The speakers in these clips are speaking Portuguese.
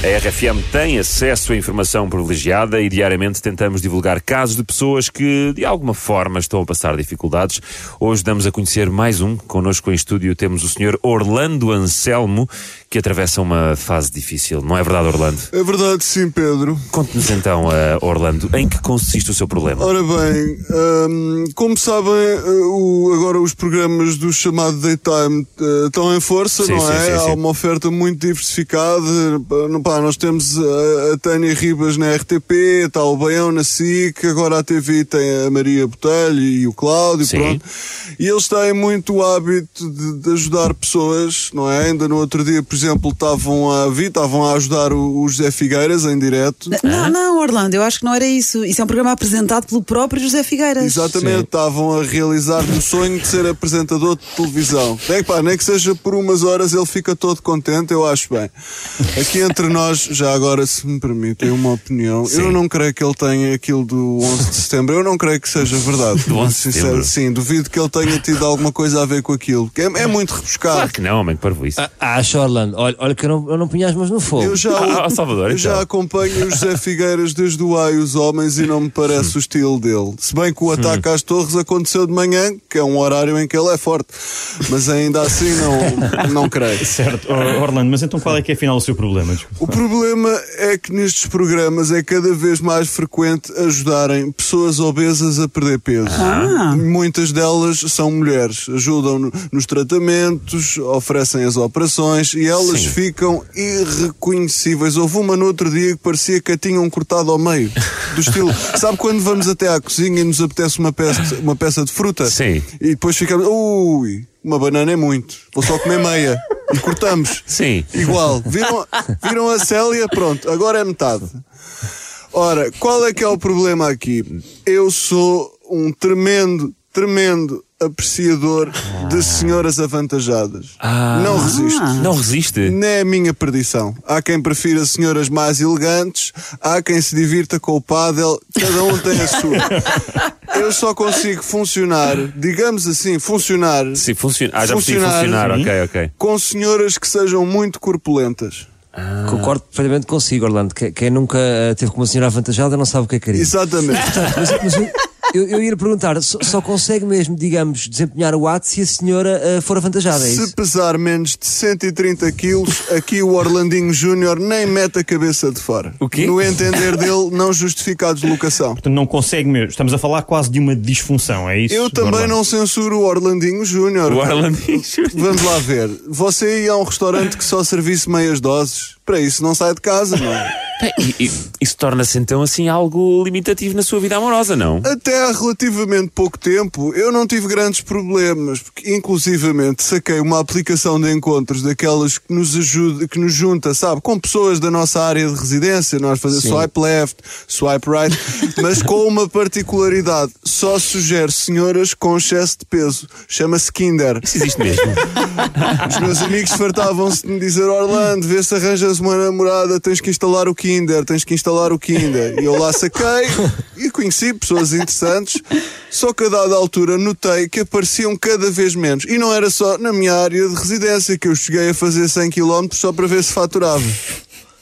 A RFM tem acesso a informação privilegiada e diariamente tentamos divulgar casos de pessoas que, de alguma forma, estão a passar dificuldades. Hoje damos a conhecer mais um. Connosco em estúdio temos o Sr. Orlando Anselmo, que atravessa uma fase difícil. Não é verdade, Orlando? É verdade, sim, Pedro. Conte-nos então, uh, Orlando, em que consiste o seu problema? Ora bem, hum, como sabem, uh, o- agora os programas do chamado Daytime uh, estão em força, Sim, não sim, é? sim. Há uma oferta muito diversificada. Não- pá, nós temos a, a Tânia Ribas na RTP, está o Baião na SIC, agora a TV tem a Maria Botelho e o Cláudio, Sim. pronto. E eles têm muito o hábito de, de ajudar pessoas, não é? Ainda no outro dia, por exemplo, estavam a vir, estavam a ajudar o, o José Figueiras em direto. Não, não, Orlando, eu acho que não era isso. Isso é um programa apresentado pelo próprio José Figueiras. Exatamente, estavam a realizar o sonho de ser apresentador de televisão. Nem, pá, nem que seja por umas horas ele fica todo contente, eu acho bem. Aqui entre nós, já agora, se me permitem uma opinião, Sim. eu não creio que ele tenha aquilo do 11 de setembro, eu não creio que seja verdade. Do 11 de Sincero, setembro? Sim, duvido que ele tenha tido alguma coisa a ver com aquilo, é, é muito rebuscado. Claro que não, homem, que parvo isso. Ah, Acho, Orlando. Olha, olha que eu não, eu não punha as mãos no fogo. Eu já, Ah, ah, Salvador, eu então. já acompanho o José Figueiras desde o AI os homens e não me parece o estilo dele. Se bem que o ataque às torres aconteceu de manhã, que é um horário em que ele é forte. Mas ainda assim não, não creio. Certo, Or- Orlando, mas então qual é que é afinal o seu problema? Desculpa. O problema é que nestes programas é cada vez mais frequente ajudarem pessoas obesas a perder peso. Muitas delas são mulheres, ajudam no- nos tratamentos, oferecem as operações e elas Sim. ficam irreconhecíveis. Houve uma no outro dia que parecia que a tinham cortado ao meio. Do estilo, sabe quando vamos até à cozinha e nos apetece uma peça, uma peça de fruta? Sim. E depois ficamos, ui, uma banana é muito, vou só comer meia. E cortamos. Sim. Igual. Viram, viram a Célia? Pronto, agora é metade. Ora, qual é que é o problema aqui? Eu sou um tremendo, tremendo apreciador de senhoras avantajadas. Não resisto. Não resiste? Não é a minha perdição. Há quem prefira senhoras mais elegantes, há quem se divirta com o pádel, cada um tem a sua. Eu só consigo funcionar, digamos assim, funcionar Sim, funciona. Ah, já Funcionar. funcionar, ok, ok. com senhoras que sejam muito corpulentas. Concordo perfeitamente consigo, Orlando. Que- Quem nunca eh, teve com uma senhora avantajada não sabe o que é carinho. Exatamente. Mas, mas eu, eu, ia perguntar, só, só consegue mesmo, digamos, desempenhar o ato se a senhora eh, for avantajada, é Se pesar menos de 130 quilos, aqui o Orlandinho Júnior nem mete a cabeça de fora. O quê? No entender dele, não justifica a deslocação. Portanto, não consegue mesmo. Estamos a falar quase de uma disfunção, é isso? Eu também não censuro o Orlandinho Júnior. O Orlandinho Vamos lá ver. Você ia a um restaurante que só servisse meias doses? Para isso não sai de casa, não é? Bem, Isso torna-se então assim algo limitativo na sua vida amorosa, não? Até há relativamente pouco tempo eu não tive grandes problemas, porque inclusivamente saquei uma aplicação de encontros daquelas que nos ajuda, que nos junta, sabe, com pessoas da nossa área de residência, nós fazemos swipe left, swipe right, mas com uma particularidade, só sugere senhoras com excesso de peso, chama-se Kinder. Isso existe mesmo. Os meus amigos fartavam-se de me dizer Orlando, vê se arranjas uma namorada, tens que instalar o Kinder, tens que instalar o Kinder. E eu lá saquei e conheci pessoas interessantes, só que a dada altura notei que apareciam cada vez menos. E não era só na minha área de residência, que eu cheguei a fazer 100 km só para ver se faturava.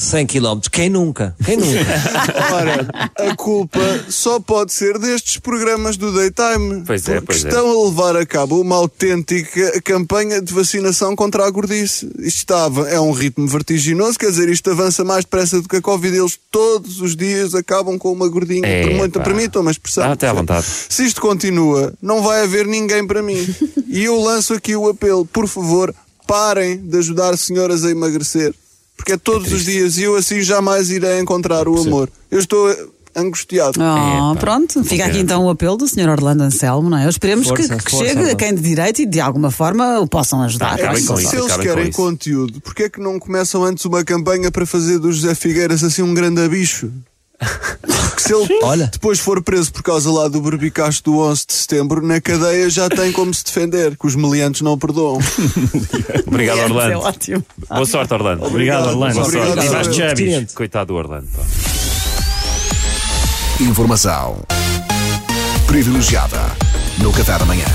100 km. Quem nunca? Quem nunca? Ora, a culpa só pode ser destes programas do Daytime. Pois é, porque pois é. estão a levar a cabo uma autêntica campanha de vacinação contra a gordice. Isto estava, é um ritmo vertiginoso, quer dizer, isto avança mais depressa do que a Covid. Eles todos os dias acabam com uma gordinha. É, por muito, permitam uma expressão. Até à vontade. Se isto continua, não vai haver ninguém para mim. E eu lanço aqui o apelo, por favor, parem de ajudar senhoras a emagrecer. Porque é todos os dias e eu assim jamais irei encontrar o amor. Eu estou angustiado. Oh, pronto, fica aqui então o apelo do Sr. Orlando Anselmo, não é? Esperemos que, Força, que força, chegue a quem de direito e de alguma forma o possam ajudar. Tá, acabem Se com isso, eles querem conteúdo, porquê é que não começam antes uma campanha para fazer do José Figueiras assim um grande abicho? Porque se ele Olha. depois for preso por causa lá do berbicacho do 11 de setembro, na cadeia já tem como se defender, que os meliantes não perdoam. Obrigado, É Orlando. ótimo. Boa sorte, Orlando. Obrigado, Orlando. Boa sorte. Obrigado, E. Pertinente. Coitado do Orlando. pá. Informação privilegiada no Café da Manhã.